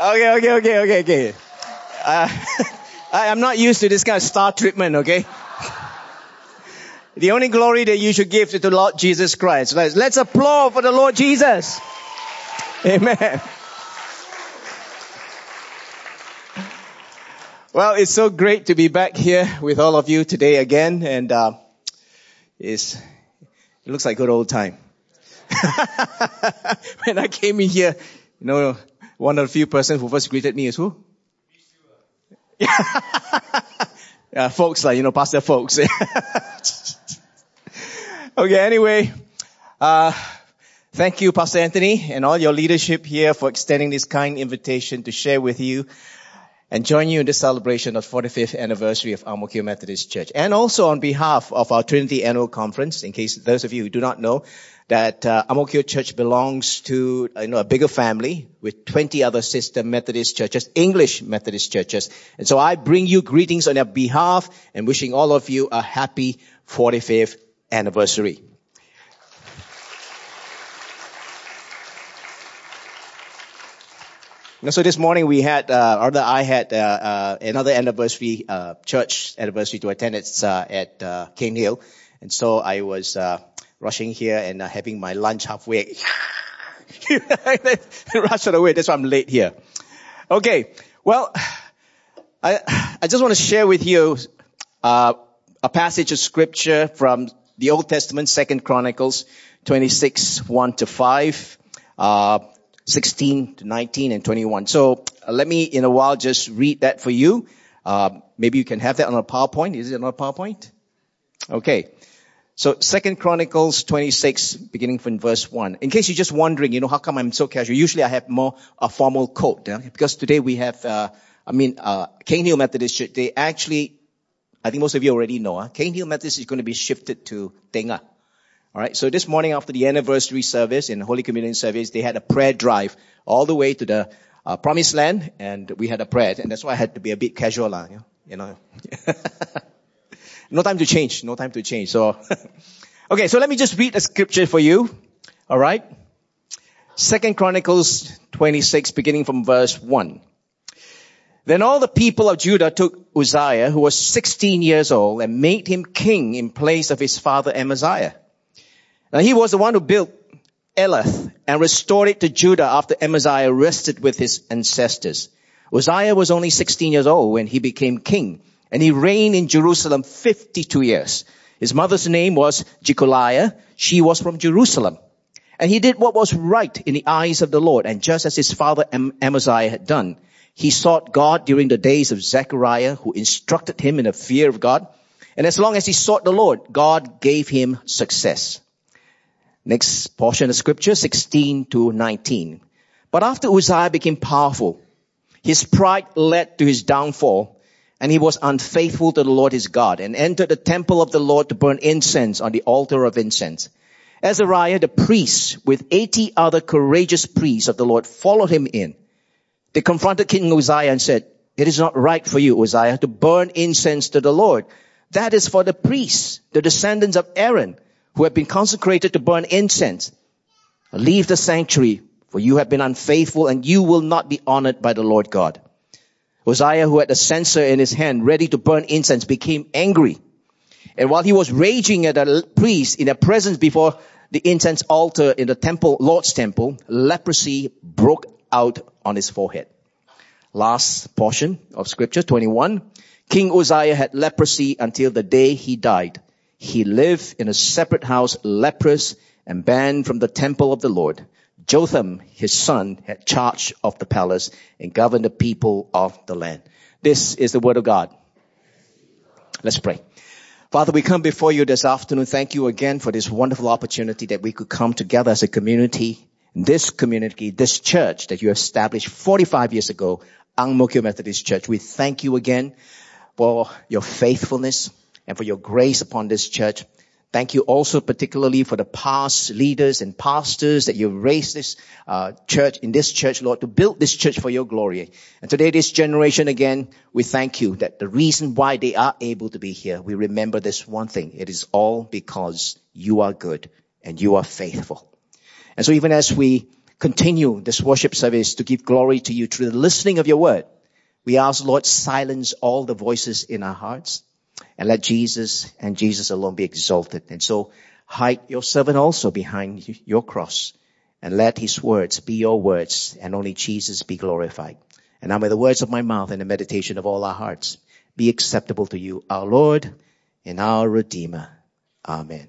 Okay, okay, okay, okay, okay. Uh, I, am not used to this kind of star treatment, okay? The only glory that you should give to the Lord Jesus Christ. Let's, let's applaud for the Lord Jesus. Amen. Well, it's so great to be back here with all of you today again, and uh, it's, it looks like good old time. when I came in here, you know, one of the few persons who first greeted me is who? yeah, folks like, you know, Pastor folks. okay, anyway, uh, thank you, Pastor Anthony, and all your leadership here for extending this kind invitation to share with you and join you in this celebration of 45th anniversary of Ang Mo Kio Methodist Church. And also on behalf of our Trinity Annual Conference, in case those of you who do not know, that uh, Ang Mo Kio Church belongs to you know, a bigger family with 20 other sister Methodist churches, English Methodist churches. And so I bring you greetings on their behalf and wishing all of you a happy 45th anniversary. so this morning we had, uh, or I had uh, uh, another anniversary, uh, church anniversary to attend. It's uh, at uh, Cane Hill, and so I was uh, rushing here and uh, having my lunch halfway. Rush it away. That's why I'm late here. Okay. Well, I I just want to share with you uh, a passage of scripture from the Old Testament, Second Chronicles 26, 1 to 5. Uh, 16 to 19 and 21. So uh, let me in a while just read that for you. Uh, maybe you can have that on a PowerPoint. Is it on a PowerPoint? Okay. So Second Chronicles 26, beginning from verse 1. In case you're just wondering, you know, how come I'm so casual? Usually I have more a formal coat, yeah? because today we have, uh, I mean, uh, Cane Hill Methodist Church, they actually, I think most of you already know, huh? Cane Hill Methodist is going to be shifted to Tengah. All right. So this morning after the anniversary service in Holy Communion service, they had a prayer drive all the way to the uh, promised land and we had a prayer and that's why I had to be a bit casual. Uh, you know, no time to change. No time to change. So, okay. So let me just read a scripture for you. All right. Second Chronicles 26 beginning from verse 1. Then all the people of Judah took Uzziah, who was 16 years old, and made him king in place of his father Amaziah. Now he was the one who built Elath and restored it to Judah after Amaziah rested with his ancestors. Uzziah was only 16 years old when he became king and he reigned in Jerusalem 52 years. His mother's name was Jecoliah. She was from Jerusalem. And he did what was right in the eyes of the Lord. And just as his father Amaziah had done, he sought God during the days of Zechariah, who instructed him in the fear of God. And as long as he sought the Lord, God gave him success. Next portion of scripture, 16 to 19. But after Uzziah became powerful, his pride led to his downfall, and he was unfaithful to the Lord his God, and entered the temple of the Lord to burn incense on the altar of incense. Azariah the priest, with 80 other courageous priests of the Lord, followed him in. They confronted King Uzziah and said, it is not right for you, Uzziah, to burn incense to the Lord. That is for the priests, the descendants of Aaron who have been consecrated to burn incense. Leave the sanctuary, for you have been unfaithful and you will not be honored by the Lord God. Uzziah, who had a censer in his hand, ready to burn incense, became angry. And while he was raging at the priest in their presence before the incense altar in the temple, Lord's temple, leprosy broke out on his forehead. Last portion of scripture, 21. King Uzziah had leprosy until the day he died. He lived in a separate house, leprous and banned from the temple of the Lord. Jotham, his son, had charge of the palace and governed the people of the land. This is the word of God. Let's pray. Father, we come before you this afternoon. Thank you again for this wonderful opportunity that we could come together as a community. This community, this church that you established 45 years ago, Ang Mo Kio Methodist Church. We thank you again for your faithfulness and for your grace upon this church. Thank you also particularly for the past leaders and pastors that you've raised this uh, church in this church, Lord, to build this church for your glory. And today, this generation again, we thank you that the reason why they are able to be here, we remember this one thing. It is all because you are good and you are faithful. And so even as we continue this worship service to give glory to you through the listening of your word. We ask, Lord, silence all the voices in our hearts and let Jesus and Jesus alone be exalted. And so hide your servant also behind your cross and let his words be your words and only Jesus be glorified. And now may the words of my mouth and the meditation of all our hearts be acceptable to you, our Lord and our Redeemer. Amen.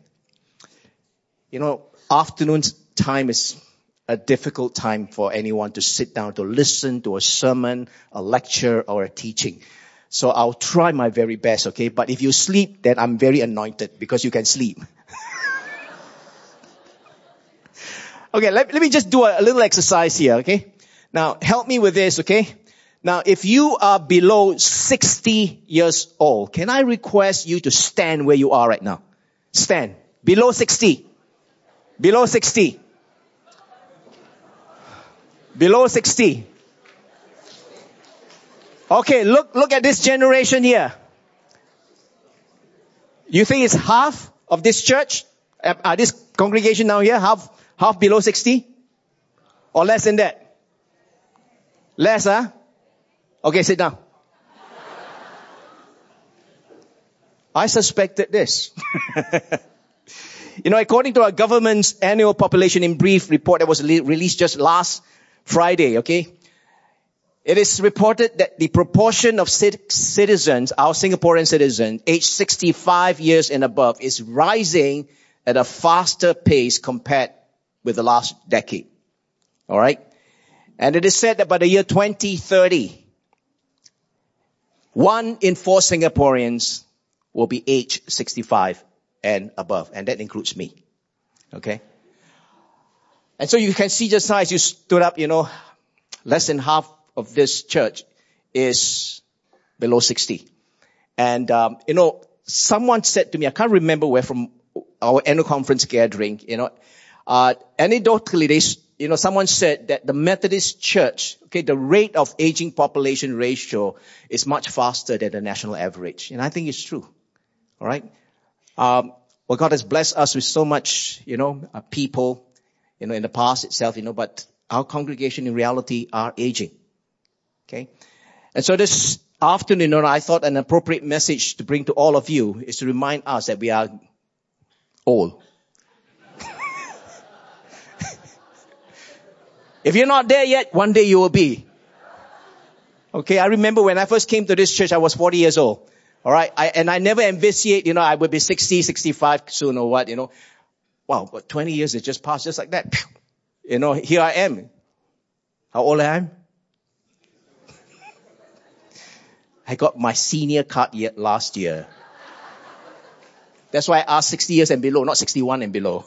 You know, afternoon time is a difficult time for anyone to sit down to listen to a sermon, a lecture, or a teaching. So I'll try my very best, okay? But if you sleep, then I'm very anointed because you can sleep. okay, let, let me just do a, a little exercise here, okay? Now, help me with this, okay? Now, if you are below 60 years old, can I request you to stand where you are right now? Stand. Below 60. Below 60. Below 60. Okay, look, look at this generation here. You think it's half of this church? Uh, this congregation now here, half, half below 60? Or less than that? Less, huh? Okay, sit down. I suspected this. you know, according to our government's annual population in brief report that was released just last Friday, okay? It is reported that the proportion of citizens, our Singaporean citizens, aged 65 years and above is rising at a faster pace compared with the last decade. Alright? And it is said that by the year 2030, one in four Singaporeans will be age 65 and above, and that includes me. Okay? And so you can see just now as you stood up, you know, less than half of this church is below 60. And, um, you know, someone said to me, I can't remember where from our annual conference gathering, you know, uh, anecdotally, they, you know, someone said that the Methodist Church, okay, the rate of aging population ratio is much faster than the national average. And I think it's true. All right. Um, well, God has blessed us with so much, you know, uh, people, you know, in the past itself, you know, but our congregation in reality are aging. Okay. And so this afternoon, I thought an appropriate message to bring to all of you is to remind us that we are old. If you're not there yet, one day you will be. Okay, I remember when I first came to this church, I was 40 years old. Alright, I, and I never envisaged, you know, I would be 60, 65 soon or what, you know. Wow, but 20 years has just passed just like that. You know, here I am. How old I am? I got my senior card yet last year. That's why I asked 60 years and below, not 61 and below.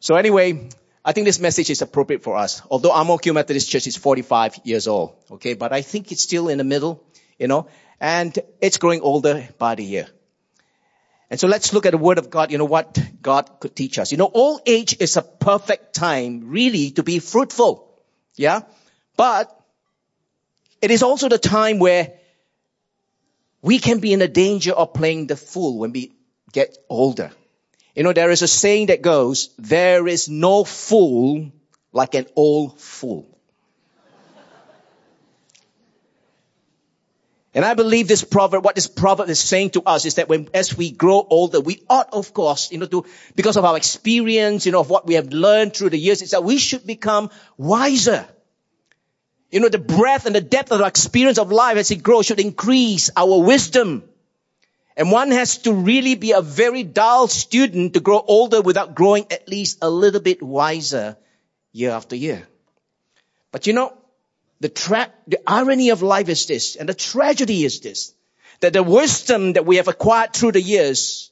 So anyway, I think this message is appropriate for us. Although Mo Methodist Church is 45 years old, okay, but I think it's still in the middle, you know, and it's growing older by the year. And so let's look at the Word of God, you know, what God could teach us. You know, old age is a perfect time really to be fruitful. Yeah? But it is also the time where we can be in the danger of playing the fool when we get older. You know, there is a saying that goes, there is no fool like an old fool. And I believe this proverb, what this proverb is saying to us is that when, as we grow older, we ought, of course, you know, to, because of our experience, you know, of what we have learned through the years, is that we should become wiser. You know, the breadth and the depth of our experience of life as it grows should increase our wisdom. And one has to really be a very dull student to grow older without growing at least a little bit wiser year after year. But you know, the the irony of life is this, and the tragedy is this, that the wisdom that we have acquired through the years,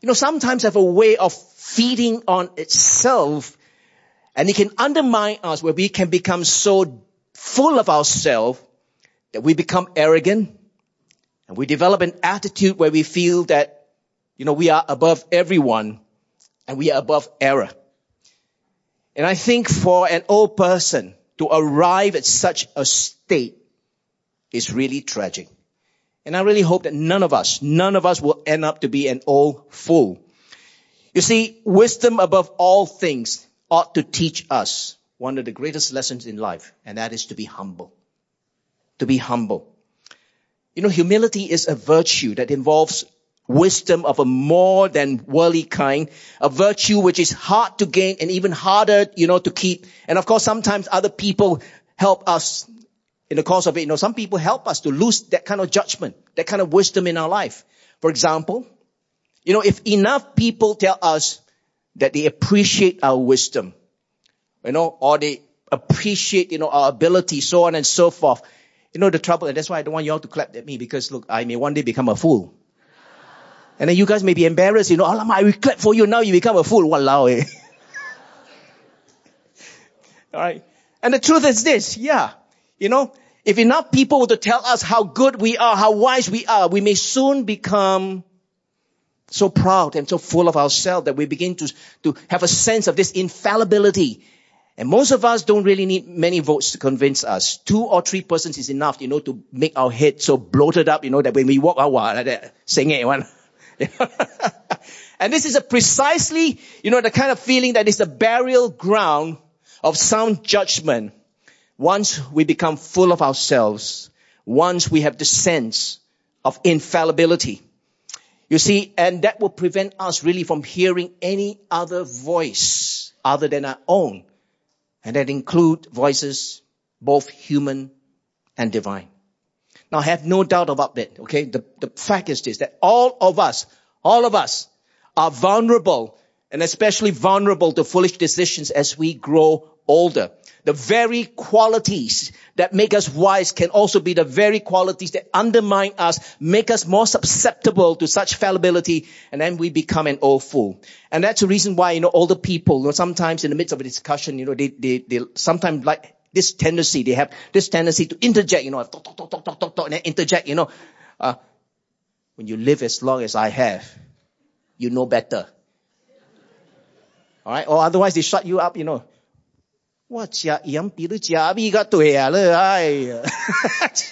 you know, sometimes have a way of feeding on itself, and it can undermine us where we can become so full of ourselves that we become arrogant, and we develop an attitude where we feel that, you know, we are above everyone and we are above error. And I think for an old person to arrive at such a state is really tragic. And I really hope that none of us, none of us will end up to be an old fool. You see, wisdom above all things ought to teach us one of the greatest lessons in life, and that is to be humble. To be humble. You know, humility is a virtue that involves wisdom of a more than worldly kind, a virtue which is hard to gain and even harder, you know, to keep. And of course, sometimes other people help us in the course of it. You know, some people help us to lose that kind of judgment, that kind of wisdom in our life. For example, you know, if enough people tell us that they appreciate our wisdom, you know, or they appreciate, you know, our ability, so on and so forth, you know, the trouble, and that's why I don't want you all to clap at me because look, I may one day become a fool. And then you guys may be embarrassed, you know, oh, I will clap for you now, you become a fool. Walao, eh? Alright. And the truth is this, yeah. You know, if enough people were to tell us how good we are, how wise we are, we may soon become so proud and so full of ourselves that we begin to, to have a sense of this infallibility and most of us don't really need many votes to convince us. Two or three persons is enough, you know, to make our head so bloated up, you know, that when we walk out, like that, sing it one. and this is a precisely, you know, the kind of feeling that is the burial ground of sound judgment. Once we become full of ourselves, once we have the sense of infallibility. You see, and that will prevent us really from hearing any other voice other than our own and that include voices, both human and divine. Now I have no doubt about that, okay? The, the fact is this, that all of us, all of us are vulnerable and especially vulnerable to foolish decisions as we grow older. The very qualities that make us wise can also be the very qualities that undermine us, make us more susceptible to such fallibility, and then we become an old fool. And that's the reason why, you know, older people, you know, sometimes in the midst of a discussion, you know, they, they, they sometimes like this tendency, they have this tendency to interject, you know, talk, talk, talk, talk, talk, talk, and then interject, you know. Uh, when you live as long as I have, you know better. All right? Or otherwise they shut you up, you know. What That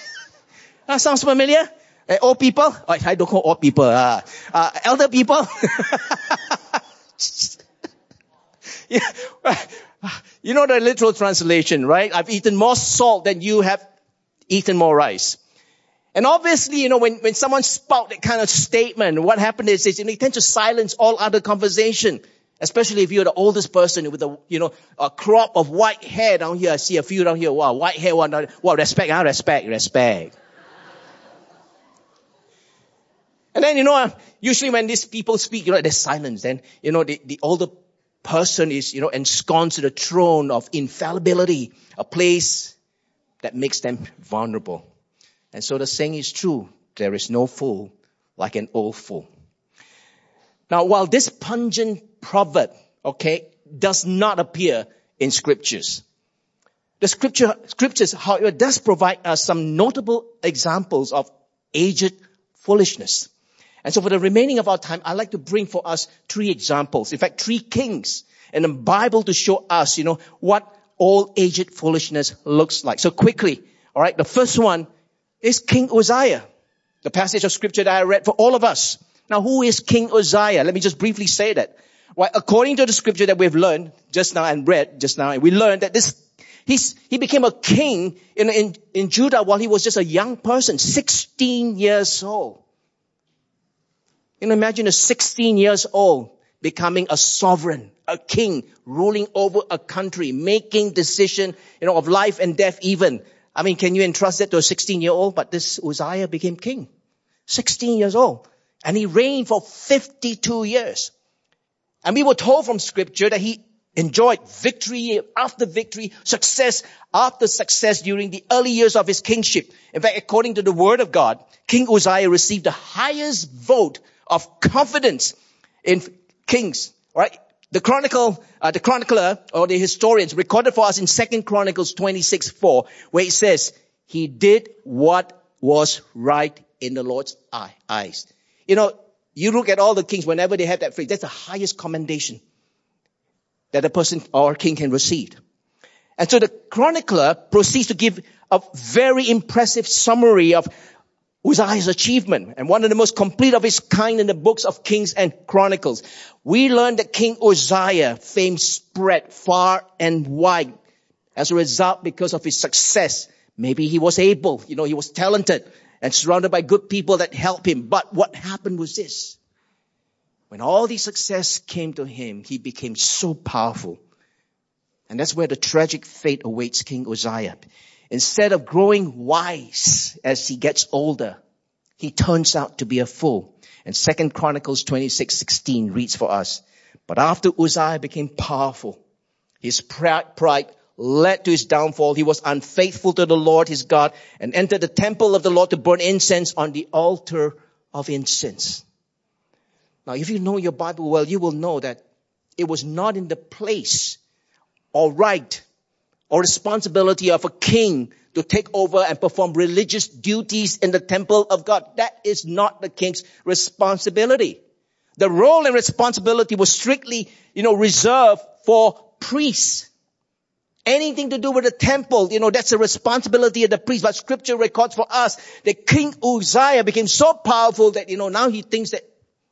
ah, sounds familiar? Uh, old people? Oh, I don't call old people. Uh, uh elder people? You know the literal translation, right? I've eaten more salt than you have eaten more rice. And obviously, you know, when, when someone spout that kind of statement, what happened is, is you know, they tend to silence all other conversation. Especially if you're the oldest person with a, you know, a crop of white hair down here. I see a few down here. Wow, white hair one down Wow, respect, I respect, respect. And then, you know, uh, usually when these people speak, you know, there's silence. Then, you know, the, the older person is, you know, ensconced to the throne of infallibility, a place that makes them vulnerable. And so the saying is true. There is no fool like an old fool. Now, while this pungent proverb, okay, does not appear in scriptures. The scripture, scriptures, however, does provide us some notable examples of aged foolishness. And so for the remaining of our time, I'd like to bring for us three examples. In fact, three kings in the Bible to show us, you know, what all aged foolishness looks like. So quickly, alright, the first one is King Uzziah. The passage of scripture that I read for all of us. Now who is King Uzziah? Let me just briefly say that. Well, according to the scripture that we've learned just now and read just now, we learned that this, he's, he became a king in, in, in Judah while he was just a young person, 16 years old. You know, imagine a 16 years old becoming a sovereign, a king, ruling over a country, making decision, you know, of life and death even. I mean, can you entrust that to a 16 year old? But this Uzziah became king. 16 years old. And he reigned for 52 years. And we were told from scripture that he enjoyed victory after victory, success after success during the early years of his kingship. In fact, according to the word of God, King Uzziah received the highest vote of confidence in kings, right? The chronicle, uh, the chronicler or the historians recorded for us in Second Chronicles 26, 4, where it says, he did what was right in the Lord's eyes. You know, you look at all the kings, whenever they have that phrase, that's the highest commendation that a person or a king can receive. And so the chronicler proceeds to give a very impressive summary of Uzziah's achievement and one of the most complete of its kind in the books of Kings and Chronicles. We learn that King Uzziah fame spread far and wide as a result because of his success. Maybe he was able, you know, he was talented and surrounded by good people that help him. But what happened was this. When all the success came to him, he became so powerful. And that's where the tragic fate awaits King Uzziah. Instead of growing wise as he gets older, he turns out to be a fool. And Second Chronicles 26, 16 reads for us. But after Uzziah became powerful, his pride, pride led to his downfall. He was unfaithful to the Lord his God and entered the temple of the Lord to burn incense on the altar of incense. Now, if you know your Bible well, you will know that it was not in the place or right or responsibility of a king to take over and perform religious duties in the temple of God. That is not the king's responsibility. The role and responsibility was strictly, you know, reserved for priests. Anything to do with the temple, you know, that's a responsibility of the priest. But scripture records for us that King Uzziah became so powerful that, you know, now he thinks that,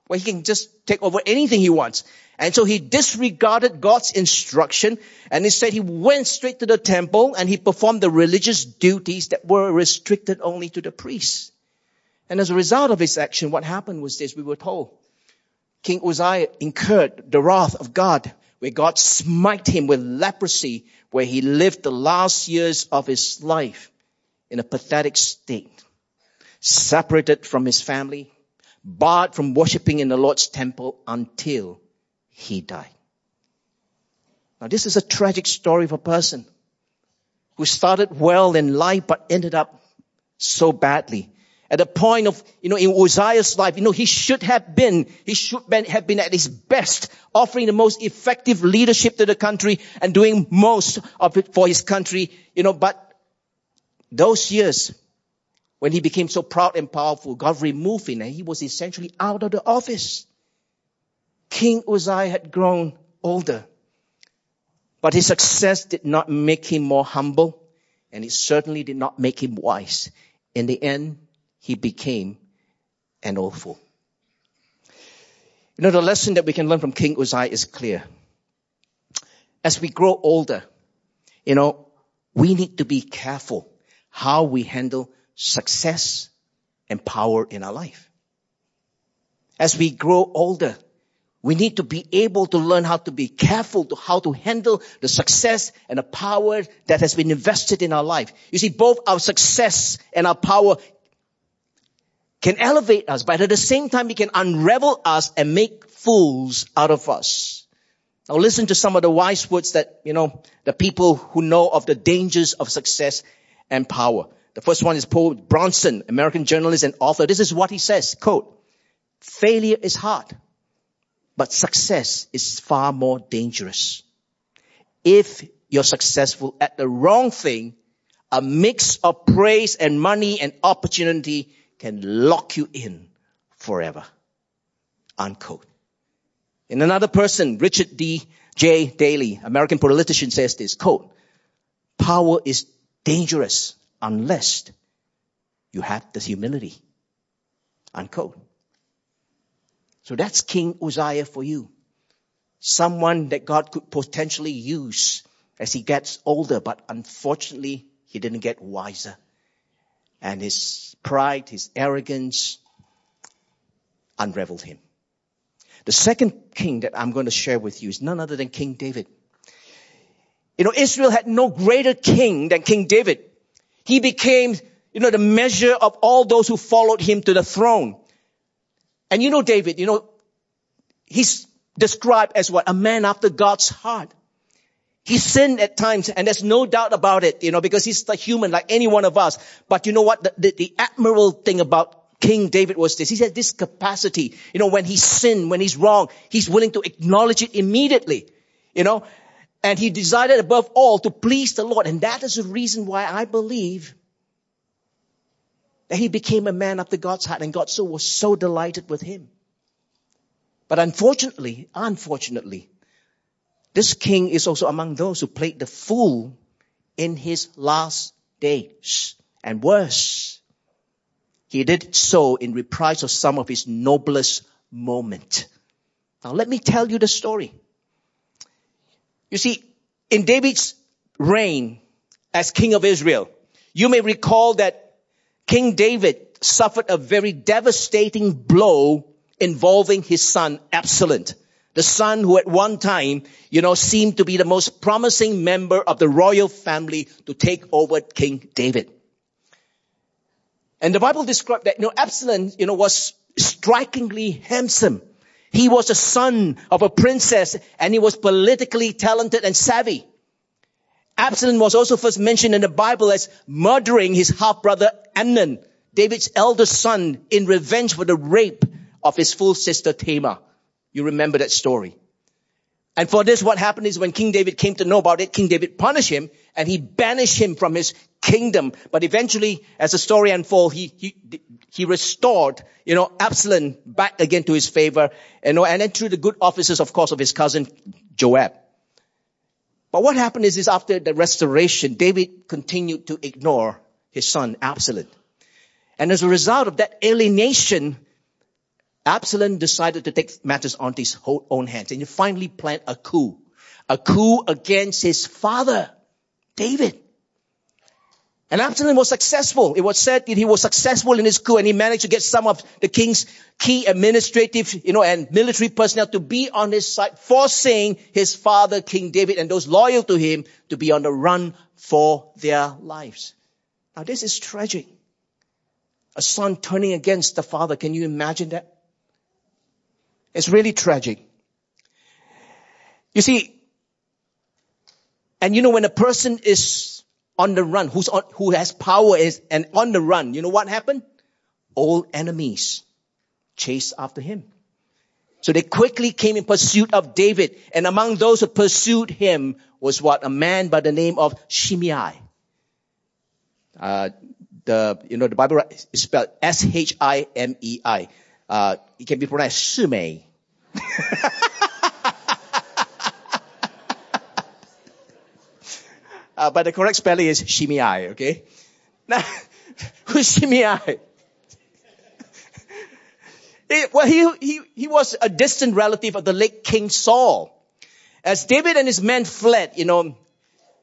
well, he can just take over anything he wants. And so he disregarded God's instruction and instead he went straight to the temple and he performed the religious duties that were restricted only to the priests. And as a result of his action, what happened was this, we were told. King Uzziah incurred the wrath of God, where God smite him with leprosy, where he lived the last years of his life in a pathetic state, separated from his family, barred from worshiping in the Lord's temple until he died. Now this is a tragic story of a person who started well in life but ended up so badly. At the point of, you know, in Uzziah's life, you know, he should have been, he should have been at his best, offering the most effective leadership to the country and doing most of it for his country, you know, but those years, when he became so proud and powerful, God removed him and he was essentially out of the office. King Uzziah had grown older. But his success did not make him more humble, and it certainly did not make him wise. In the end, he became an fool. You know, the lesson that we can learn from King Uzziah is clear. As we grow older, you know, we need to be careful how we handle success and power in our life. As we grow older, we need to be able to learn how to be careful to how to handle the success and the power that has been invested in our life. You see, both our success and our power can elevate us, but at the same time, it can unravel us and make fools out of us. Now listen to some of the wise words that, you know, the people who know of the dangers of success and power. The first one is Po Bronson, American journalist and author. This is what he says, quote, failure is hard but success is far more dangerous. If you're successful at the wrong thing, a mix of praise and money and opportunity can lock you in forever. Unquote. In another person, Richard D. J. Daley, American politician says this, quote, power is dangerous unless you have the humility. Unquote. So that's King Uzziah for you. Someone that God could potentially use as he gets older, but unfortunately he didn't get wiser. And his pride, his arrogance unraveled him. The second king that I'm going to share with you is none other than King David. You know, Israel had no greater king than King David. He became, you know, the measure of all those who followed him to the throne. And you know David, you know, he's described as what? A man after God's heart. He sinned at times, and there's no doubt about it, you know, because he's a human like any one of us. But you know what? The, the, the admirable thing about King David was this. He had this capacity, you know, when he sinned, when he's wrong, he's willing to acknowledge it immediately, you know, and he decided above all to please the Lord. And that is the reason why I believe that he became a man after God's heart and God so was so delighted with him. But unfortunately, unfortunately, this king is also among those who played the fool in his last days and worse. He did so in reprise of some of his noblest moment. Now let me tell you the story. You see, in David's reign as king of Israel, you may recall that King David suffered a very devastating blow involving his son Absalom. The son who at one time, you know, seemed to be the most promising member of the royal family to take over King David. And the Bible described that, you know, Absalom, you know, was strikingly handsome. He was a son of a princess and he was politically talented and savvy. Absalom was also first mentioned in the Bible as murdering his half brother Amnon, David's eldest son, in revenge for the rape of his full sister Tamar. You remember that story. And for this, what happened is when King David came to know about it, King David punished him and he banished him from his kingdom. But eventually, as the story unfolds, he, he, he restored, you know, Absalom back again to his favor, you know, and then through the good offices, of course, of his cousin Joab. But what happened is, is after the restoration, David continued to ignore his son Absalom. And as a result of that alienation, Absalom decided to take matters onto his own hands and he finally planned a coup. A coup against his father, David. And Absalom was successful. It was said that he was successful in his coup and he managed to get some of the king's key administrative, you know, and military personnel to be on his side, forcing his father, King David, and those loyal to him to be on the run for their lives. Now this is tragic. A son turning against the father. Can you imagine that? It's really tragic. You see, and you know when a person is on the run, who's on, who has power is and on the run, you know what happened? All enemies chase after him. So they quickly came in pursuit of David, and among those who pursued him was what a man by the name of Shimei. Uh, the you know the Bible is spelled S H I M E I. Uh, it can be pronounced Shimei. uh, but the correct spelling is Shimei, okay? Now, who's Shimei? well, he, he, he was a distant relative of the late King Saul. As David and his men fled, you know,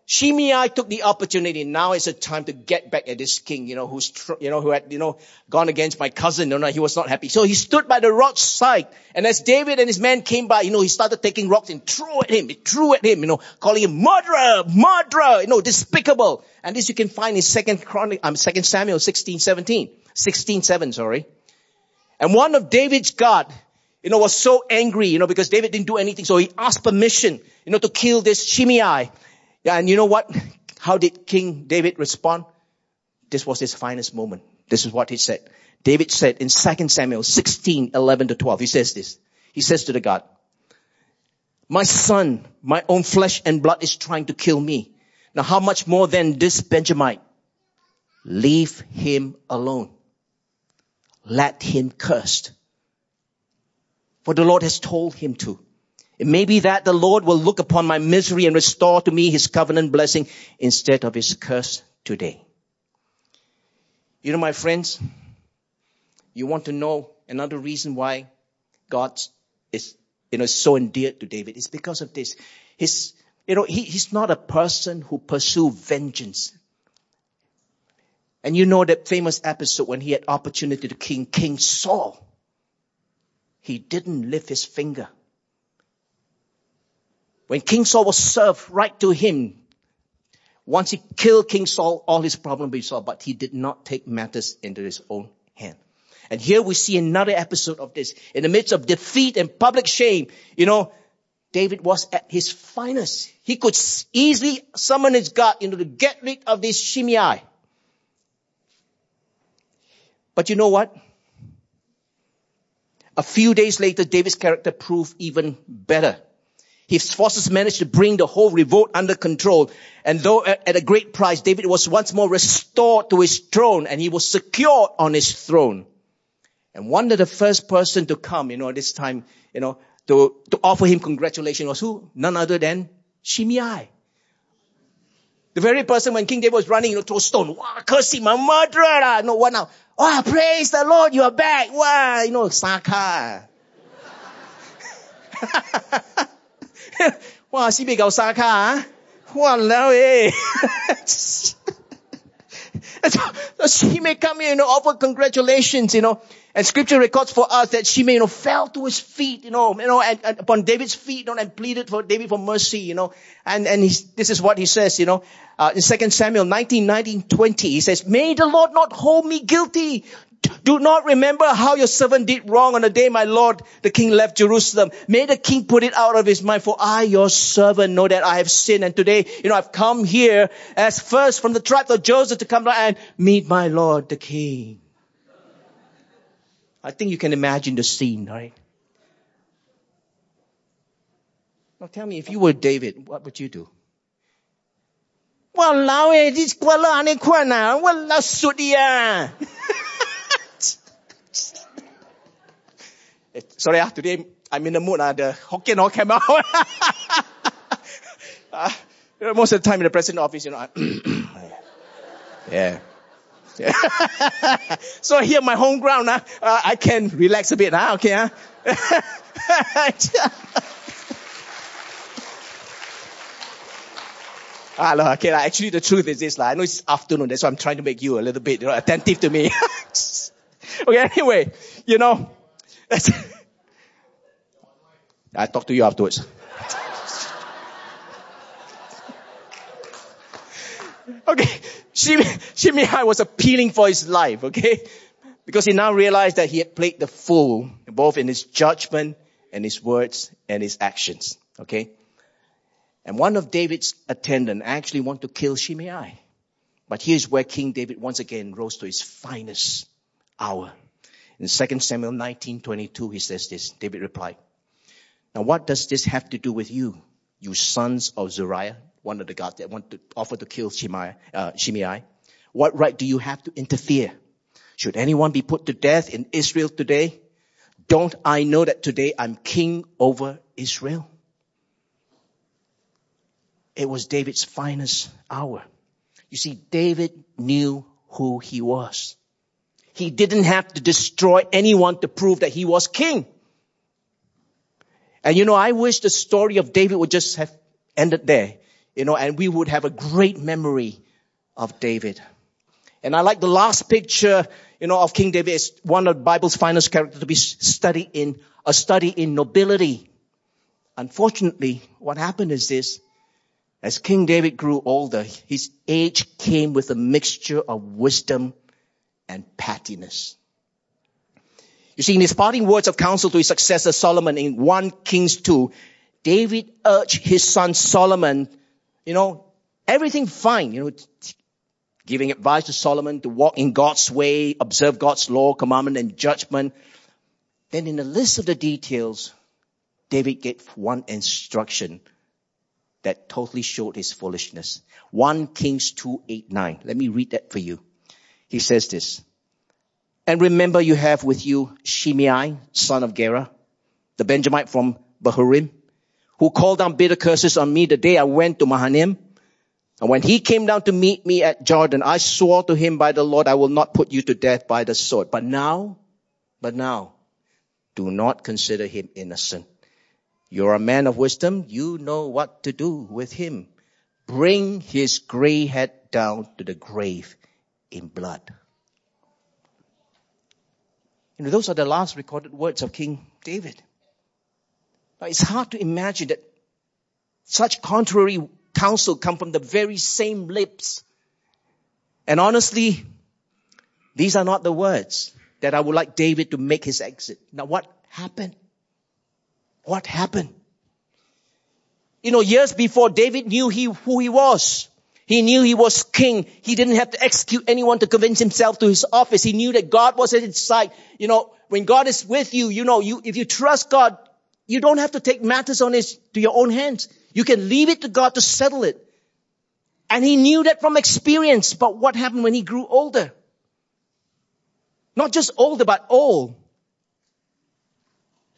Shimei took the opportunity. Now is the time to get back at this king, you know, who's, you know, who had, you know, gone against my cousin. No, no, he was not happy. So he stood by the rock's side. And as David and his men came by, you know, he started taking rocks and threw at him. He threw at him, you know, calling him murderer, murderer, you know, despicable. And this you can find in second chronic, um, second Samuel 16, 17, 16, 7, sorry. And one of David's God, you know, was so angry, you know, because David didn't do anything. So he asked permission, you know, to kill this Shimei. Yeah, and you know what? How did King David respond? This was his finest moment. This is what he said. David said in 2 Samuel 16, 11 to 12, he says this. He says to the God, my son, my own flesh and blood is trying to kill me. Now how much more than this Benjamite? Leave him alone. Let him curse. For the Lord has told him to. It may be that the Lord will look upon my misery and restore to me his covenant blessing instead of his curse today. You know, my friends, you want to know another reason why God is, you know, so endeared to David. It's because of this. His, you know, he, he's not a person who pursue vengeance. And you know that famous episode when he had opportunity to king King Saul. He didn't lift his finger when King Saul was served right to him, once he killed King Saul, all his problems be solved, but he did not take matters into his own hand. And here we see another episode of this. In the midst of defeat and public shame, you know, David was at his finest. He could easily summon his God, you know, to get rid of this Shimei. But you know what? A few days later, David's character proved even better. His forces managed to bring the whole revolt under control. And though at a great price, David was once more restored to his throne and he was secured on his throne. And one of the first person to come, you know, this time, you know, to, to offer him congratulations was who? None other than Shimei. The very person when King David was running, you know, throw stone. Wow, curse him, a murderer. No, what now? Oh, praise the Lord, you are back. Wow, you know, Saka. wow, si big Saka. Wow, eh. Shimei come in and offer congratulations, you know. And scripture records for us that Shimei, you know, fell to his feet, you know, you know, and, and upon David's feet, you know, and pleaded for David for mercy, you know. And, and this is what he says, you know, uh, in 2 Samuel 19, 19, 20, he says, may the Lord not hold me guilty. Do not remember how your servant did wrong on the day my Lord, the king left Jerusalem. May the king put it out of his mind, for I, your servant, know that I have sinned. And today, you know, I've come here as first from the tribe of Joseph to come down and meet my Lord, the king. I think you can imagine the scene, right? Now tell me, if you were David, what would you do? 哇老诶，你过了安尼款啊，我老熟的呀。 Sorry, ah, today I'm in the mood. Ah, the Hokkien all came out. uh, most of the time in the president office, you know. yeah. so here, my home ground, uh, uh, I can relax a bit. Huh? Okay. Huh? Ah, no, okay, like, actually the truth is this, like, I know it's afternoon, that's why I'm trying to make you a little bit you know, attentive to me. okay, anyway, you know, I talk to you afterwards. okay, Shimei was appealing for his life, okay? Because he now realized that he had played the fool, both in his judgment and his words and his actions, okay? And one of David's attendants actually wanted to kill Shimei. But here's where King David once again rose to his finest hour. In 2 Samuel 19:22, he says this. David replied, "Now what does this have to do with you, you sons of Zeruiah, one of the gods that want to offer to kill uh, Shimei? What right do you have to interfere? Should anyone be put to death in Israel today? Don't I know that today I'm king over Israel?" It was David's finest hour. You see, David knew who he was. He didn't have to destroy anyone to prove that he was king. And you know, I wish the story of David would just have ended there, you know, and we would have a great memory of David. And I like the last picture, you know, of King David is one of the Bible's finest characters to be studied in, a study in nobility. Unfortunately, what happened is this, as King David grew older, his age came with a mixture of wisdom and pettiness. You see, in his parting words of counsel to his successor Solomon in 1 Kings 2, David urged his son Solomon, you know, everything fine, you know, giving advice to Solomon to walk in God's way, observe God's law, commandment, and judgment. Then in the list of the details, David gave one instruction that totally showed his foolishness. 1 Kings 2, 8, 9. Let me read that for you. He says this. And remember you have with you Shimei, son of Gera, the Benjamite from Bahurim, who called down bitter curses on me the day I went to Mahanaim. And when he came down to meet me at Jordan, I swore to him by the Lord, I will not put you to death by the sword. But now, but now, do not consider him innocent you're a man of wisdom. You know what to do with him. Bring his gray head down to the grave in blood. You know, those are the last recorded words of King David. Now, it's hard to imagine that such contrary counsel come from the very same lips. And honestly, these are not the words that I would like David to make his exit. Now what happened? What happened? You know, years before, David knew he, who he was. He knew he was king. He didn't have to execute anyone to convince himself to his office. He knew that God was at his side. You know, when God is with you, you know, you, if you trust God, you don't have to take matters on his, to your own hands. You can leave it to God to settle it. And he knew that from experience. But what happened when he grew older? Not just older, but old.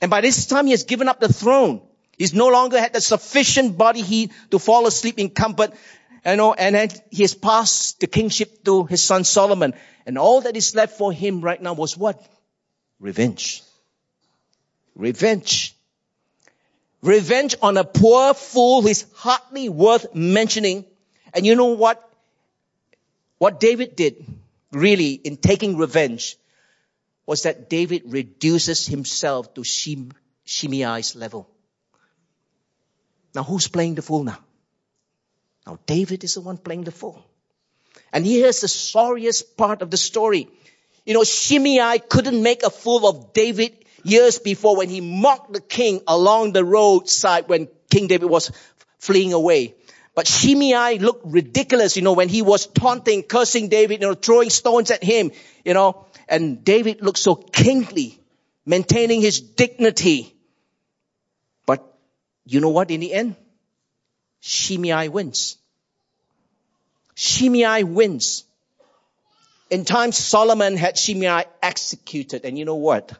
And by this time he has given up the throne. He's no longer had the sufficient body heat to fall asleep in comfort. You oh, know, and then he has passed the kingship to his son Solomon. And all that is left for him right now was what? Revenge. Revenge. Revenge on a poor fool who is hardly worth mentioning. And you know what? What David did really in taking revenge was that David reduces himself to Shim, Shimei's level. Now who's playing the fool now? Now David is the one playing the fool. And here's the sorriest part of the story. You know, Shimei couldn't make a fool of David years before when he mocked the king along the roadside when King David was fleeing away. But Shimei looked ridiculous, you know, when he was taunting, cursing David, you know, throwing stones at him, you know, and David looked so kingly, maintaining his dignity. But you know what in the end? Shimei wins. Shimei wins. In time, Solomon had Shimei executed, and you know what?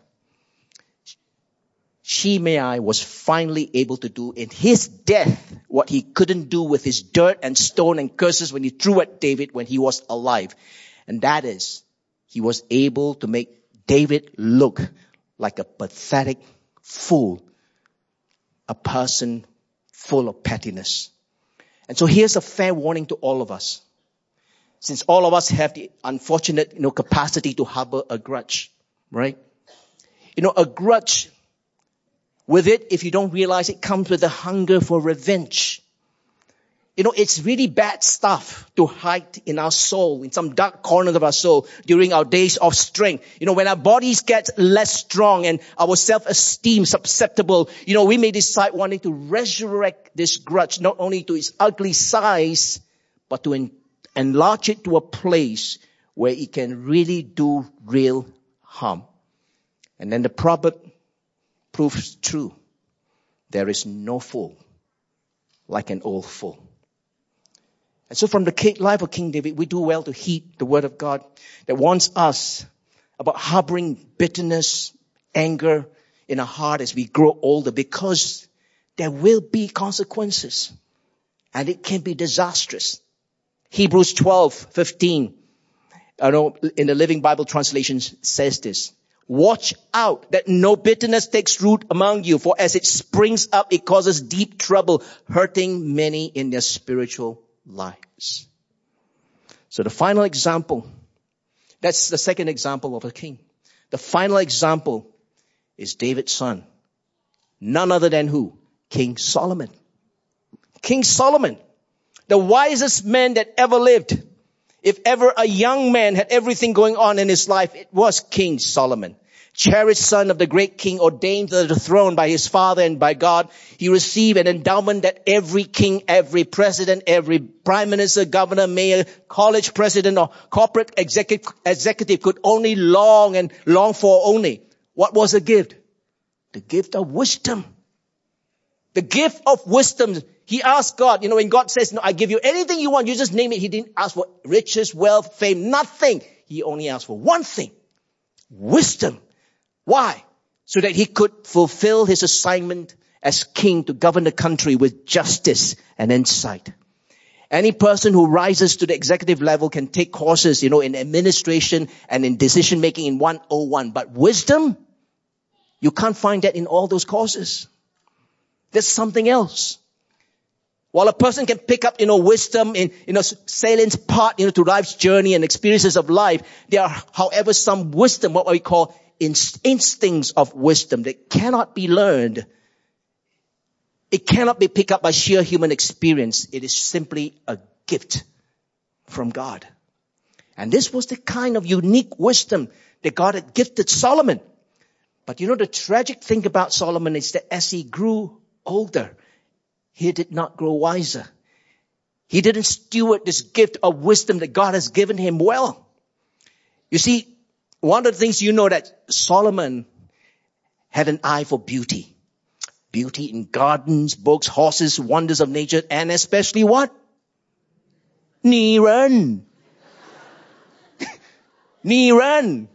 Shimei was finally able to do in his death what he couldn't do with his dirt and stone and curses when he threw at David when he was alive. And that is, he was able to make David look like a pathetic fool, a person full of pettiness. And so here's a fair warning to all of us. Since all of us have the unfortunate, you know, capacity to harbor a grudge, right? You know, a grudge with it, if you don't realize it comes with a hunger for revenge. You know, it's really bad stuff to hide in our soul, in some dark corners of our soul during our days of strength. You know, when our bodies get less strong and our self-esteem susceptible, you know, we may decide wanting to resurrect this grudge, not only to its ugly size, but to enlarge it to a place where it can really do real harm. And then the proverb proves true. There is no fool like an old fool. And so from the life of King David, we do well to heed the word of God that warns us about harboring bitterness, anger in our heart as we grow older because there will be consequences and it can be disastrous. Hebrews 12, 15, I know in the Living Bible translation says this. Watch out that no bitterness takes root among you, for as it springs up, it causes deep trouble, hurting many in their spiritual lives. So the final example, that's the second example of a king. The final example is David's son. None other than who? King Solomon. King Solomon, the wisest man that ever lived. If ever a young man had everything going on in his life, it was King Solomon. Cherished son of the great king ordained to the throne by his father and by God. He received an endowment that every king, every president, every prime minister, governor, mayor, college president or corporate executive, executive could only long and long for only. What was the gift? The gift of wisdom. The gift of wisdom. He asked God, you know, when God says, no, I give you anything you want, you just name it. He didn't ask for riches, wealth, fame, nothing. He only asked for one thing. Wisdom. Why? So that he could fulfill his assignment as king to govern the country with justice and insight. Any person who rises to the executive level can take courses, you know, in administration and in decision making in 101. But wisdom, you can't find that in all those courses. There's something else. While a person can pick up, you know, wisdom in, you know, salient part, you know, to life's journey and experiences of life, there are, however, some wisdom, what we call instincts of wisdom that cannot be learned. It cannot be picked up by sheer human experience. It is simply a gift from God. And this was the kind of unique wisdom that God had gifted Solomon. But you know, the tragic thing about Solomon is that as he grew older, he did not grow wiser. He didn't steward this gift of wisdom that God has given him well. You see, one of the things you know that Solomon had an eye for beauty. Beauty in gardens, books, horses, wonders of nature, and especially what? Niran. Niran.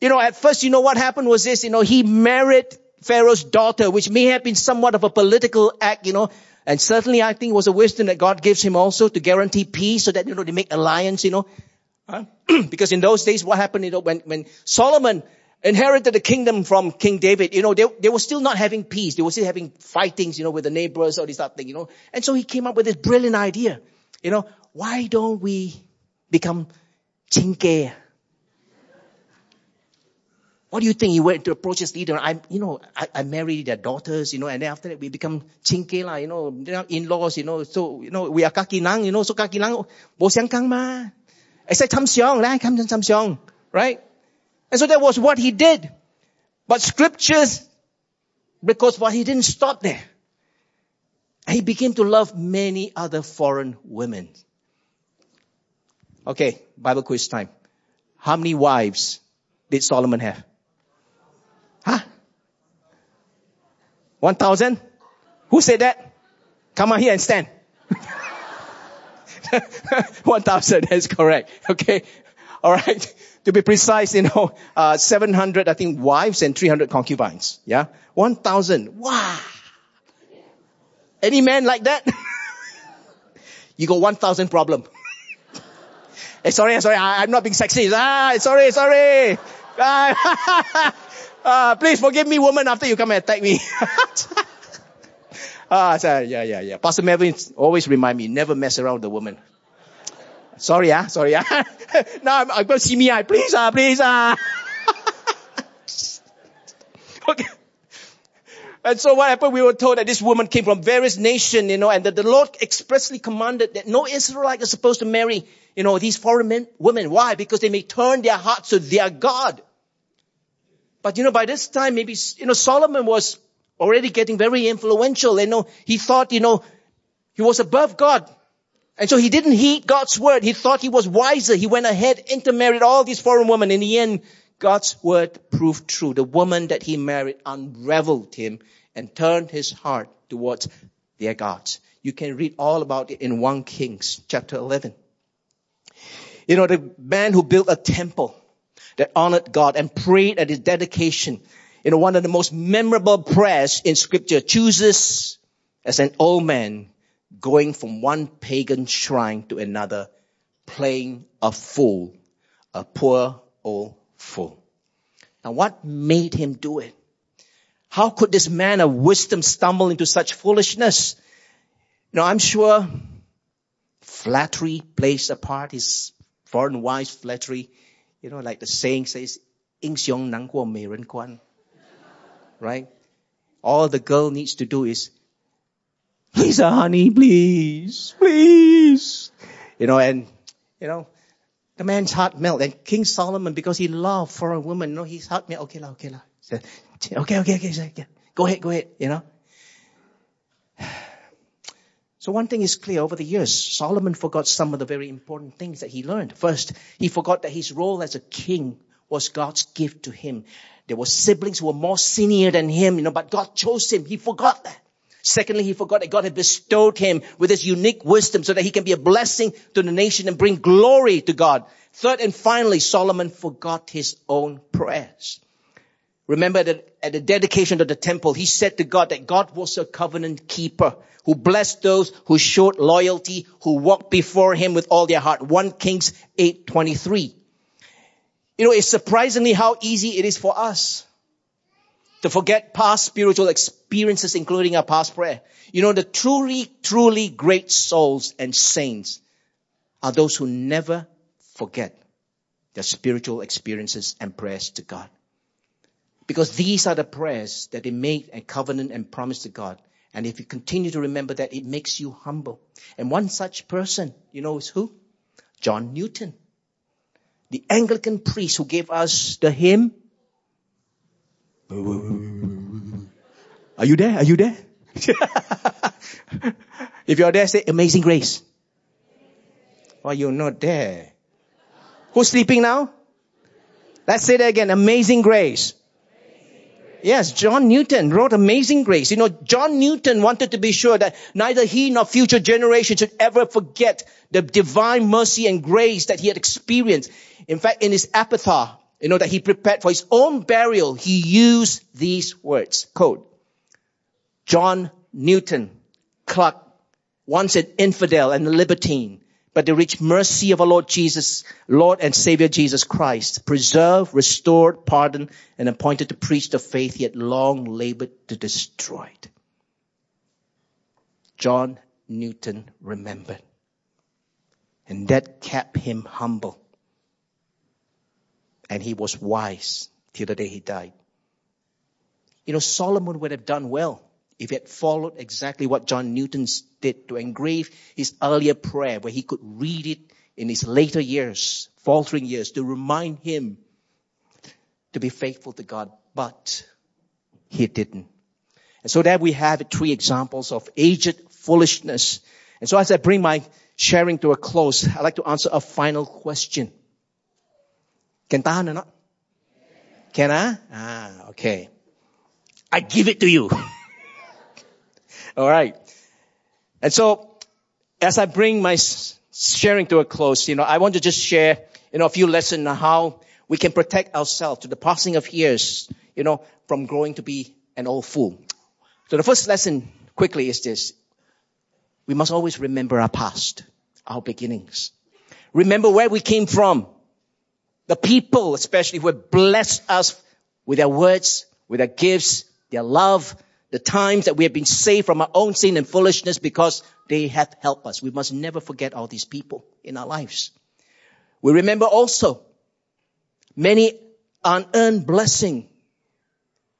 You know, at first, you know what happened was this, you know, he married Pharaoh's daughter, which may have been somewhat of a political act, you know. And certainly I think it was a wisdom that God gives him also to guarantee peace so that, you know, they make alliance, you know. Huh? because in those days, what happened, you know, when, when Solomon inherited the kingdom from King David, you know, they, they were still not having peace. They were still having fightings, you know, with the neighbors, all this type of thing, you know. And so he came up with this brilliant idea. You know, why don't we become chinke? What do you think? He went to approach his leader. I, you know, I, I marry their daughters, you know, and then after that we become chinke lah, you know, they're in-laws, you know, so, you know, we are kakinang, you know, so kakinang, bo xiang kang ma. I said, tam xiong, right? Come tam xiong, right? And so that was what he did. But scriptures, because what he didn't stop there. He began to love many other foreign women. Okay, Bible quiz time. How many wives did Solomon have? Huh? 1,000? Who said that? Come on here and stand. 1,000, that's correct. Okay. Alright. To be precise, you know, uh, 700, I think, wives and 300 concubines. Yeah. 1,000. Wow. Any man like that? you got 1,000 problem. hey, sorry, sorry, I, am not being sexist. Ah, sorry, sorry. Ah, uh, please forgive me, woman, after you come and attack me. ah, yeah, yeah, yeah. Pastor Melvin always remind me, never mess around with the woman. Sorry, ah, sorry, ah. now I'm, I'm going to see me, ah, please, ah, please, ah. okay. And so what happened? We were told that this woman came from various nations, you know, and that the Lord expressly commanded that no Israelite is supposed to marry, you know, these foreign men, women. Why? Because they may turn their hearts to their God. But you know, by this time, maybe, you know, Solomon was already getting very influential. You know, he thought, you know, he was above God. And so he didn't heed God's word. He thought he was wiser. He went ahead, intermarried all these foreign women. In the end, God's word proved true. The woman that he married unraveled him and turned his heart towards their gods. You can read all about it in 1 Kings chapter 11. You know, the man who built a temple that honored God and prayed at his dedication, you know, one of the most memorable prayers in scripture chooses as an old man going from one pagan shrine to another, playing a fool, a poor old fool. Now what made him do it? How could this man of wisdom stumble into such foolishness? You know, I'm sure flattery plays a part, his foreign wife's flattery. You know, like the saying says, 英雄难过美人关. Right? All the girl needs to do is, please, honey, please, please. You know, and, you know, the man's heart melt. And King Solomon, because he loved foreign women, you know, his heart melt. Okay, la, okay, la. Okay, okay, okay, okay. Go ahead, go ahead, you know. So one thing is clear over the years, Solomon forgot some of the very important things that he learned. First, he forgot that his role as a king was God's gift to him. There were siblings who were more senior than him, you know, but God chose him. He forgot that. Secondly, he forgot that God had bestowed him with his unique wisdom so that he can be a blessing to the nation and bring glory to God. Third and finally, Solomon forgot his own prayers. Remember that at the dedication of the temple, he said to God that God was a covenant keeper who blessed those who showed loyalty, who walked before him with all their heart. 1 Kings 8:23. You know, it's surprisingly how easy it is for us to forget past spiritual experiences, including our past prayer. You know, the truly, truly great souls and saints are those who never forget their spiritual experiences and prayers to God. Because these are the prayers that they made a covenant and promise to God. And if you continue to remember that, it makes you humble. And one such person, you know is who? John Newton. The Anglican priest who gave us the hymn. Are you there? Are you there? if you're there, say Amazing Grace. Why you're not there? Who's sleeping now? Let's say that again. Amazing Grace. Yes, John Newton wrote Amazing Grace. You know, John Newton wanted to be sure that neither he nor future generations should ever forget the divine mercy and grace that he had experienced. In fact, in his epitaph, you know, that he prepared for his own burial, he used these words. Quote, John Newton Clerk, once an infidel and a libertine, but the rich mercy of our Lord Jesus, Lord and Savior Jesus Christ, preserved, restored, pardoned, and appointed to preach the faith he had long labored to destroy. John Newton remembered. And that kept him humble. And he was wise till the day he died. You know, Solomon would have done well if he had followed exactly what John Newton did to engrave his earlier prayer, where he could read it in his later years, faltering years, to remind him to be faithful to God, but he didn't. And so there we have three examples of aged foolishness. And so as I bring my sharing to a close, I'd like to answer a final question. Can tahan? Can I? Ah, okay. I give it to you. All right. And so, as I bring my sharing to a close, you know, I want to just share, you know, a few lessons on how we can protect ourselves to the passing of years, you know, from growing to be an old fool. So the first lesson quickly is this. We must always remember our past, our beginnings. Remember where we came from. The people, especially who have blessed us with their words, with their gifts, their love, the times that we have been saved from our own sin and foolishness because they have helped us. We must never forget all these people in our lives. We remember also many unearned blessing.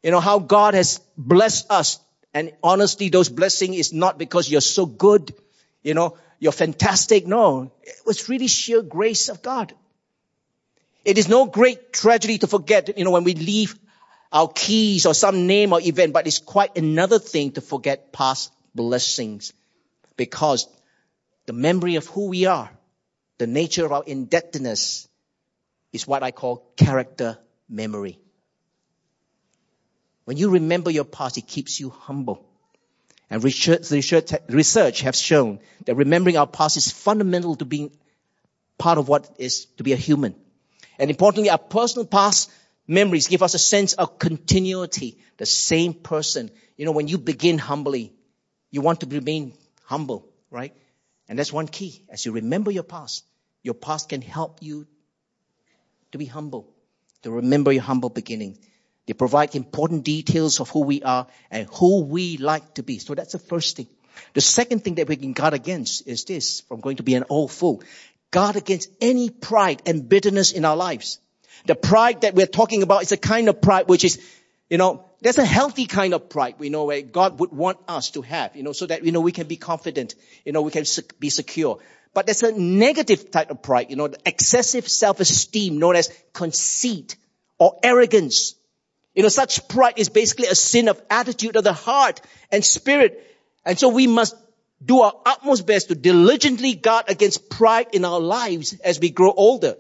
You know, how God has blessed us. And honestly, those blessings is not because you're so good, you know, you're fantastic. No, it was really sheer grace of God. It is no great tragedy to forget, you know, when we leave our keys or some name or event, but it's quite another thing to forget past blessings because the memory of who we are, the nature of our indebtedness is what I call character memory. When you remember your past, it keeps you humble. And research, research, research has shown that remembering our past is fundamental to being part of what is to be a human. And importantly, our personal past memories give us a sense of continuity. The same person. You know, when you begin humbly, you want to remain humble, right? And that's one key. As you remember your past, your past can help you to be humble, to remember your humble beginning. They provide important details of who we are and who we like to be. So that's the first thing. The second thing that we can guard against is this, from going to be an old fool. Guard against any pride and bitterness in our lives. The pride that we're talking about is a kind of pride which is, you know, there's a healthy kind of pride, we know, where God would want us to have, you know, so that, you know, we can be confident, you know, we can be secure. But there's a negative type of pride, you know, excessive self-esteem known as conceit or arrogance. You know, such pride is basically a sin of attitude of the heart and spirit. And so we must do our utmost best to diligently guard against pride in our lives as we grow older.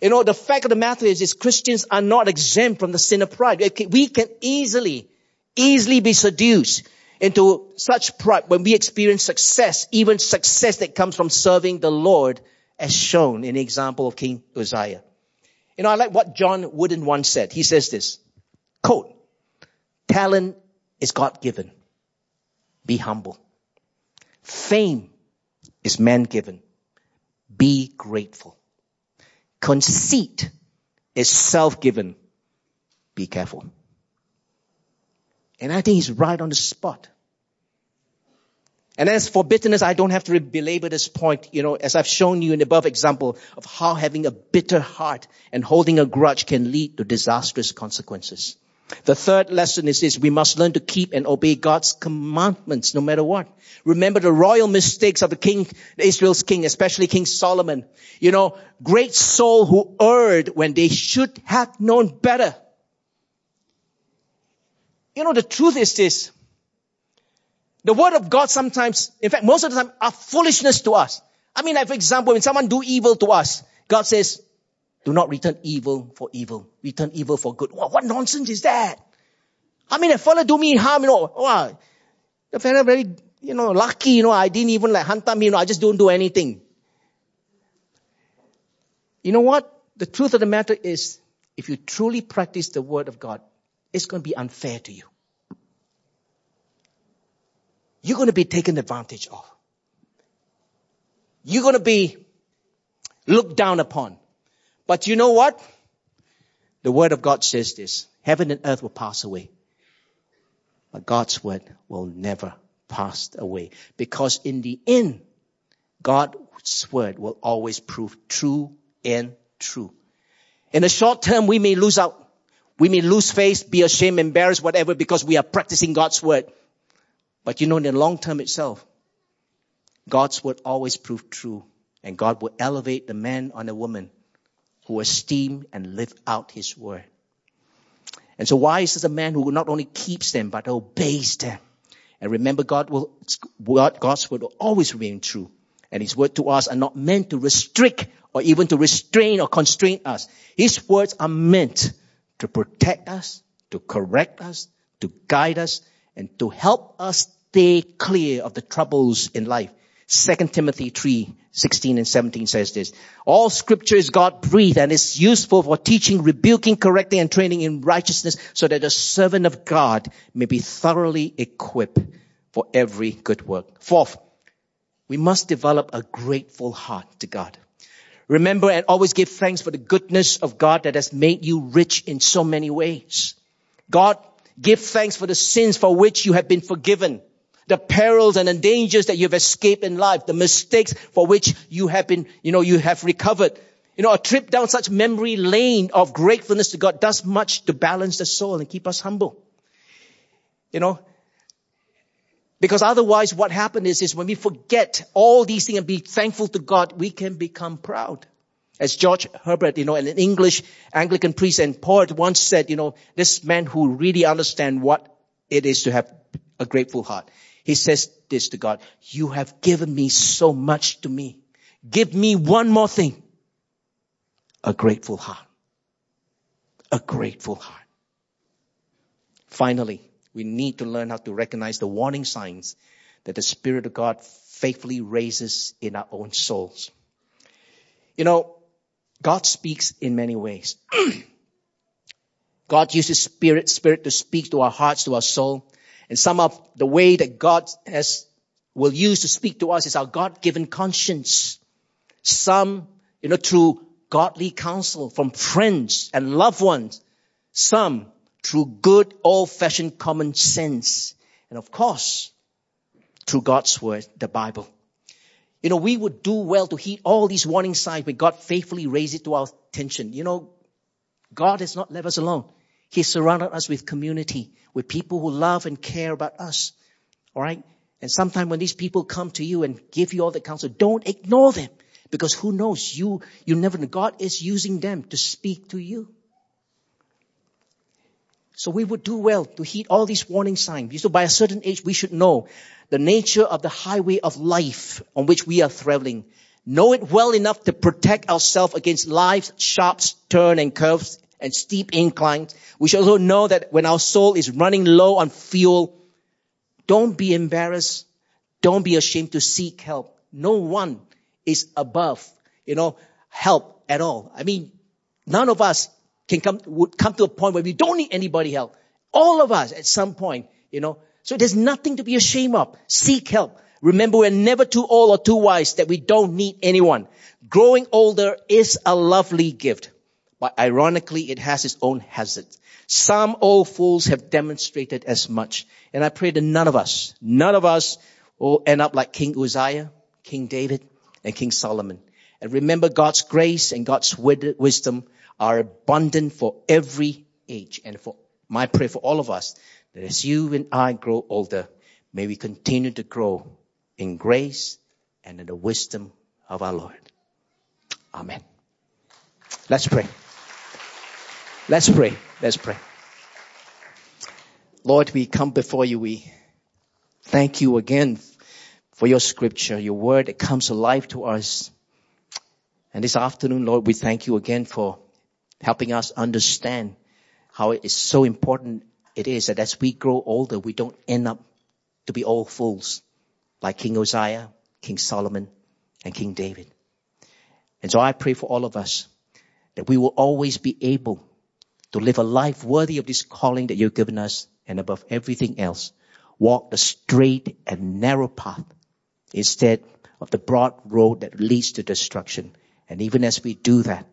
You know, the fact of the matter is, is Christians are not exempt from the sin of pride. We can easily, easily be seduced into such pride when we experience success, even success that comes from serving the Lord as shown in the example of King Uzziah. You know, I like what John Wooden once said. He says this, quote, talent is God given. Be humble. Fame is man given. Be grateful. Conceit is self-given. Be careful. And I think he's right on the spot. And as for bitterness, I don't have to belabor this point, you know, as I've shown you in the above example of how having a bitter heart and holding a grudge can lead to disastrous consequences. The third lesson is this, we must learn to keep and obey God's commandments no matter what. Remember the royal mistakes of the king, Israel's king, especially King Solomon. You know, great soul who erred when they should have known better. You know, the truth is this. The word of God sometimes, in fact, most of the time are foolishness to us. I mean, like for example, when someone do evil to us, God says, do not return evil for evil. Return evil for good. What, nonsense is that? I mean, a fellow do me harm, you know, wow, the fellow very, you know, lucky, you know, I didn't even like hunt him, you know, I just don't do anything. You know what? The truth of the matter is, if you truly practice the word of God, it's going to be unfair to you. You're going to be taken advantage of. You're going to be looked down upon. But you know what? The word of God says this. Heaven and earth will pass away. But God's word will never pass away. Because in the end, God's word will always prove true and true. In the short term, we may lose out. We may lose face, be ashamed, embarrassed, whatever, because we are practicing God's word. But you know, in the long term itself, God's word always prove true. And God will elevate the man or the woman who esteem and live out his word. And so wise is a man who not only keeps them, but obeys them. And remember, God will, God's word will always remain true. And his word to us are not meant to restrict or even to restrain or constrain us. His words are meant to protect us, to correct us, to guide us, and to help us stay clear of the troubles in life. 2 Timothy 3, 16 and 17 says this. All scripture is God breathed and is useful for teaching, rebuking, correcting, and training in righteousness so that the servant of God may be thoroughly equipped for every good work. Fourth, we must develop a grateful heart to God. Remember and always give thanks for the goodness of God that has made you rich in so many ways. God, give thanks for the sins for which you have been forgiven the perils and the dangers that you've escaped in life, the mistakes for which you have been, you know, you have recovered. You know, a trip down such memory lane of gratefulness to God does much to balance the soul and keep us humble. You know, because otherwise what happens is, is when we forget all these things and be thankful to God, we can become proud. As George Herbert, you know, an English Anglican priest and poet once said, you know, this man who really understands what it is to have a grateful heart. He says this to God, you have given me so much to me. Give me one more thing. A grateful heart. A grateful heart. Finally, we need to learn how to recognize the warning signs that the Spirit of God faithfully raises in our own souls. You know, God speaks in many ways. God uses spirit, spirit to speak to our hearts, to our soul. And some of the way that God has, will use to speak to us is our God-given conscience. Some, you know, through godly counsel from friends and loved ones. Some through good old-fashioned common sense. And of course, through God's word, the Bible. You know, we would do well to heed all these warning signs when God faithfully raised it to our attention. You know, God has not left us alone. He surrounded us with community, with people who love and care about us. All right? And sometimes when these people come to you and give you all the counsel, don't ignore them. Because who knows? You, you never know. God is using them to speak to you. So we would do well to heed all these warning signs. So by a certain age, we should know the nature of the highway of life on which we are traveling. Know it well enough to protect ourselves against life's sharp turn and curves and steep inclines. We should also know that when our soul is running low on fuel, don't be embarrassed. Don't be ashamed to seek help. No one is above, you know, help at all. I mean, none of us can come, would come to a point where we don't need anybody help. All of us at some point, you know. So there's nothing to be ashamed of. Seek help. Remember, we're never too old or too wise that we don't need anyone. Growing older is a lovely gift but ironically, it has its own hazards. Some old fools have demonstrated as much. And I pray that none of us, none of us will end up like King Uzziah, King David, and King Solomon. And remember God's grace and God's wisdom are abundant for every age. And for my prayer for all of us, that as you and I grow older, may we continue to grow in grace and in the wisdom of our Lord. Amen. Let's pray. Let's pray. Let's pray. Lord, we come before you. We thank you again for your scripture, your word that comes alive to us. And this afternoon, Lord, we thank you again for helping us understand how it is so important it is that as we grow older, we don't end up to be old fools like King Uzziah, King Solomon, and King David. And so I pray for all of us that we will always be able to live a life worthy of this calling that you've given us and above everything else, walk the straight and narrow path instead of the broad road that leads to destruction. And even as we do that,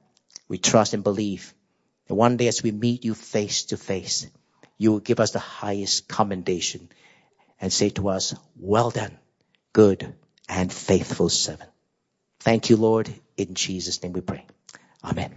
we trust and believe that one day as we meet you face to face, you will give us the highest commendation and say to us, well done, good and faithful servant. Thank you, Lord. In Jesus' name we pray. Amen.